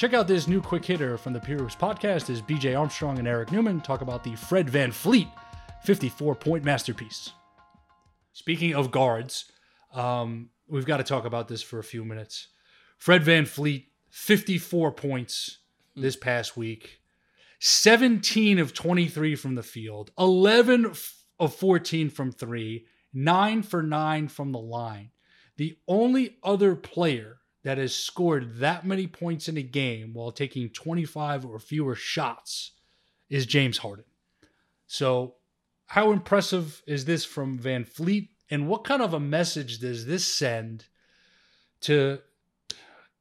Check out this new quick hitter from the Heroes podcast as BJ Armstrong and Eric Newman talk about the Fred VanVleet 54 point masterpiece. Speaking of guards, um, we've got to talk about this for a few minutes. Fred VanVleet, 54 points this past week, 17 of 23 from the field, 11 of 14 from three, 9 for 9 from the line. The only other player that has scored that many points in a game while taking 25 or fewer shots is James Harden. So, how impressive is this from VanVleet? And what kind of a message does this send to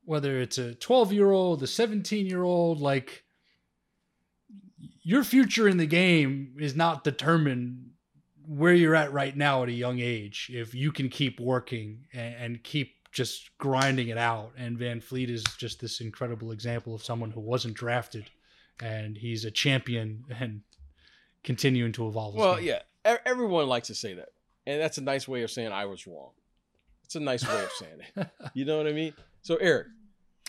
whether it's a 12 year old, a 17 year old? Like, your future in the game is not determined where you're at right now at a young age if you can keep working and, keep just grinding it out. And VanVleet is just this incredible example of someone who wasn't drafted and he's a champion and continuing to evolve. Well, game. yeah, everyone likes to say that, and that's a nice way of saying I was wrong. It's a nice way of saying it. You know what I mean? So, Eric,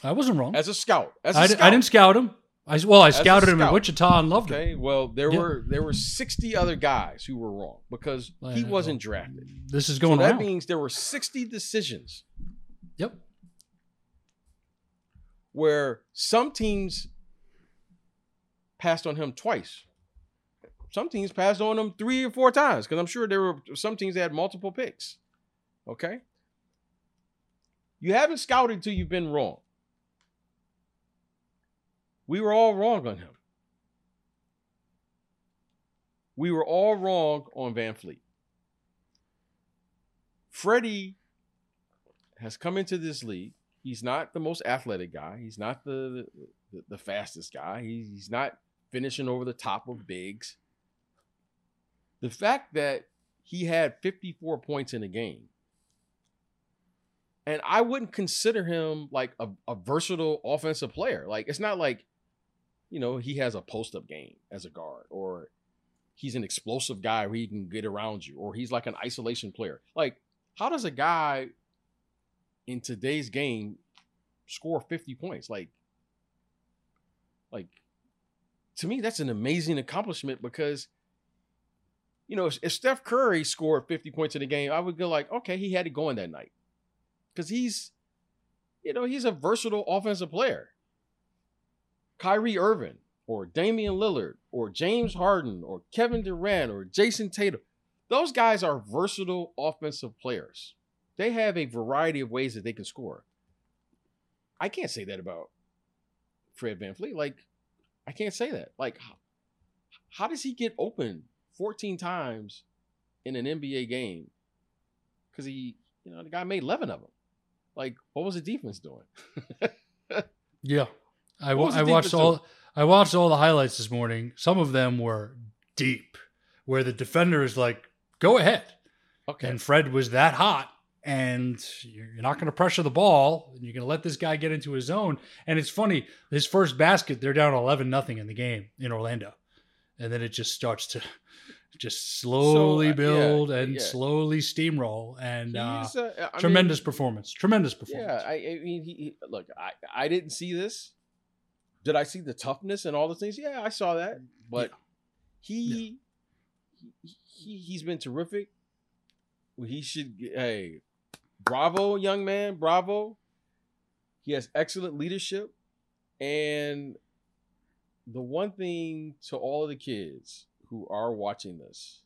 I wasn't wrong. as a scout, as a I, scout, I didn't scout him. I well, I scouted him in. Wichita and loved Okay, him. well, there Yeah. were there were sixty other guys who were wrong because he Uh, wasn't drafted. This is So going that around. means there were sixty decisions yep. where some teams passed on him twice. Some teams passed on him three or four times because I'm sure there were some teams that had multiple picks. Okay. You haven't scouted till you've been wrong. We were all wrong on him. We were all wrong on VanVleet. Freddie has come into this league. He's not the most athletic guy. He's not the the, the fastest guy. He, he's not finishing over the top of bigs. The fact that he had 54 points in a game, and I wouldn't consider him like a, a versatile offensive player. Like it's not like, you know, he has a post up game as a guard, or he's an explosive guy where he can get around you, or he's like an isolation player. Like, how does a guy in today's game score 50 points? Like, like to me, that's an amazing accomplishment because you know, if, Steph Curry scored 50 points in a game, I would go like, okay, he had it going that night. Because he's, you know, he's a versatile offensive player. Kyrie Irving or Damian Lillard or James Harden or Kevin Durant or Jayson Tatum. Those guys are versatile offensive players. They have a variety of ways that they can score. I can't say that about Fred VanVleet. Like, I can't say that. Like, how, how does he get open 14 times in an NBA game? Because he, you know, the guy made 11 of them. Like, what was the defense doing? Yeah. I, What wa- was the I watched all I watched all the highlights this morning. Some of them were deep, where the defender is like, "Go ahead," Okay. and Fred was that hot, and you're not going to pressure the ball, and you're going to let this guy get into his zone. And it's funny, his first basket, they're down eleven nothing in the game in Orlando, and then it just starts to just slowly uh, yeah, build and yeah. slowly steamroll, and uh, uh, I mean, tremendous performance, tremendous performance. Yeah, I, I mean, he, he- look, I, I didn't see this. Did I see the toughness and all the things? Yeah, I saw that. But he, he, he, he's been terrific. He should, hey, bravo, young man, bravo. He has excellent leadership, and the one thing to all of the kids who are watching this,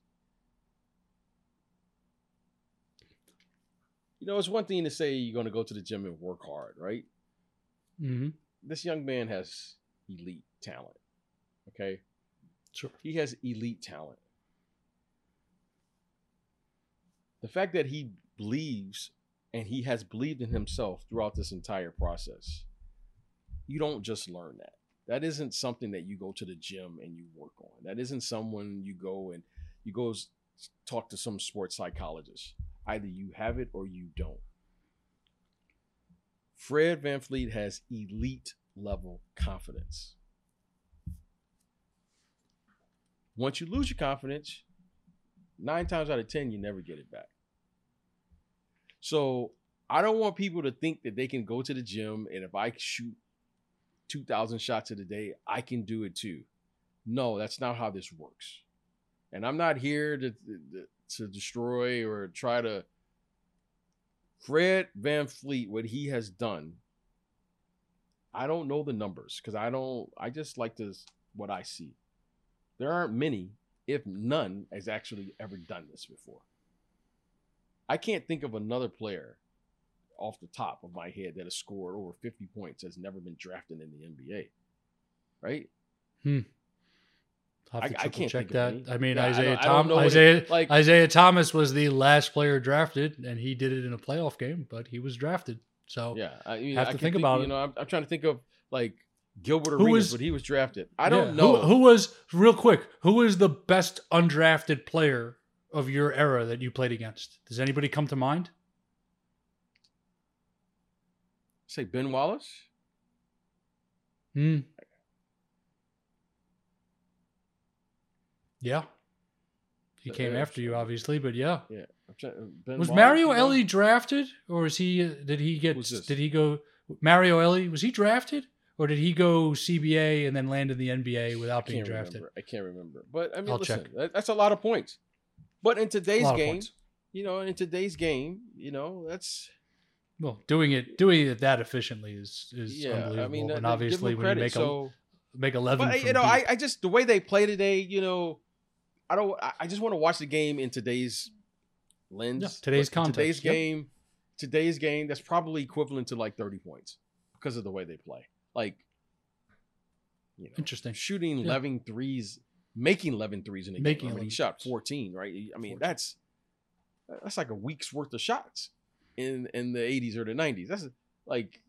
you know, it's one thing to say you're going to go to the gym and work hard, right? hmm this young man has elite talent. Okay. Sure. He has elite talent. The fact that he believes and he has believed in himself throughout this entire process you don't just learn that. That isn't something that you go to the gym and you work on. That isn't someone you go and you go talk to some sports psychologist. Either you have it or you don't. Fred VanVleet has elite level confidence. Once you lose your confidence, nine times out of 10, you never get it back. So I don't want people to think that they can go to the gym and if I shoot 2,000 shots in a day, I can do it too. No, that's not how this works. And I'm not here to, to, to destroy or try to. Fred VanVleet, what he has done, I don't know the numbers because I don't, I just like to, what I see. There aren't many, if none, has actually ever done this before. I can't think of another player off the top of my head that has scored over 50 points has never been drafted in the NBA. Right? Hmm. To I- I can't check think that. I mean, Yeah, Isaiah don't- I Tom, know it- Isaiah, like- Isaiah Thomas was the last player drafted, and he did it in a playoff game, but he was drafted. So Yeah. I, you Have to can think about You it. know, I'm, I'm trying to think of like Gilbert Who Arenas, was- but he was drafted. I don't who- know. who, was real quick. Who was the best undrafted player of your era that you played against? Does anybody come to mind? Say Ben Wallace? Hmm. Yeah. He Uh, came uh, after you, obviously, but yeah. Yeah. Uh, ben Was Wallace, Mario you know? Elie drafted, or is he? Did he get? Did he go? Mario Elie was he drafted, or did he go CBA and then land in the NBA without being drafted? remember. I can't remember. But I mean, I'll listen, check. that's a lot of points. But in today's game, you know, in today's game, you know, that's Well, doing it doing it that efficiently is is yeah. unbelievable. I mean, and uh, obviously, give them when you credit. make so, a make eleven, but you know, deep- I, I just the way they play today, you know, I don't. I, just want to watch the game in today's lens. Yeah, today's context, Today's yep. game. Today's game. That's probably equivalent to like thirty points because of the way they play. Like, you know, Interesting. shooting Yeah. 11 threes, making 11 threes in a Making game. I mean, he shot 14, right? I mean, 14. that's that's like a week's worth of shots in in the 80s or the 90s. That's like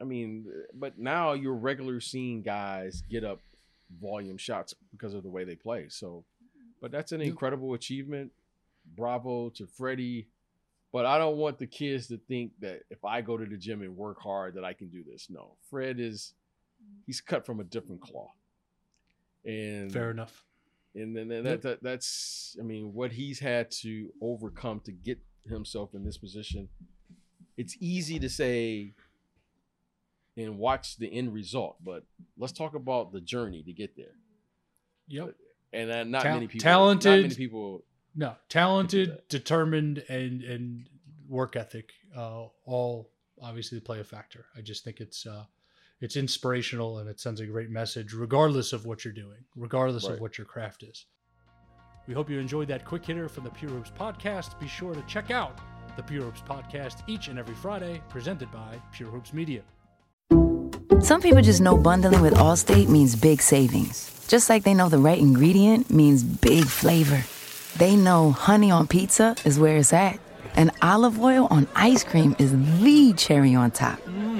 I mean, but now you're regular seeing guys get up volume shots because of the way they play. So, but that's an incredible achievement. Bravo to Freddie. But I don't want the kids to think that if I go to the gym and work hard that I can do this. No. Fred is he's cut from a different cloth. And fair enough. and then that, that, that that's I mean what he's had to overcome to get himself in this position. It's easy to say and watch the end result, but let's talk about the journey to get there. Yep. And uh, not Ta- many people talented- not many people No, talented, determined, and and work ethic. Uh, all obviously play a factor. I just think it's uh, it's inspirational and it sends a great message, regardless of what you're doing, regardless of what your craft is. We hope you enjoyed that quick hitter from the Pure Hoops podcast. Be sure to check out the Pure Hoops podcast each and every Friday, presented by Pure Hoops Media. Some people just know bundling with Allstate means big savings. Just like they know the right ingredient means big flavor. They know honey on pizza is where it's at, and olive oil on ice cream is the cherry on top.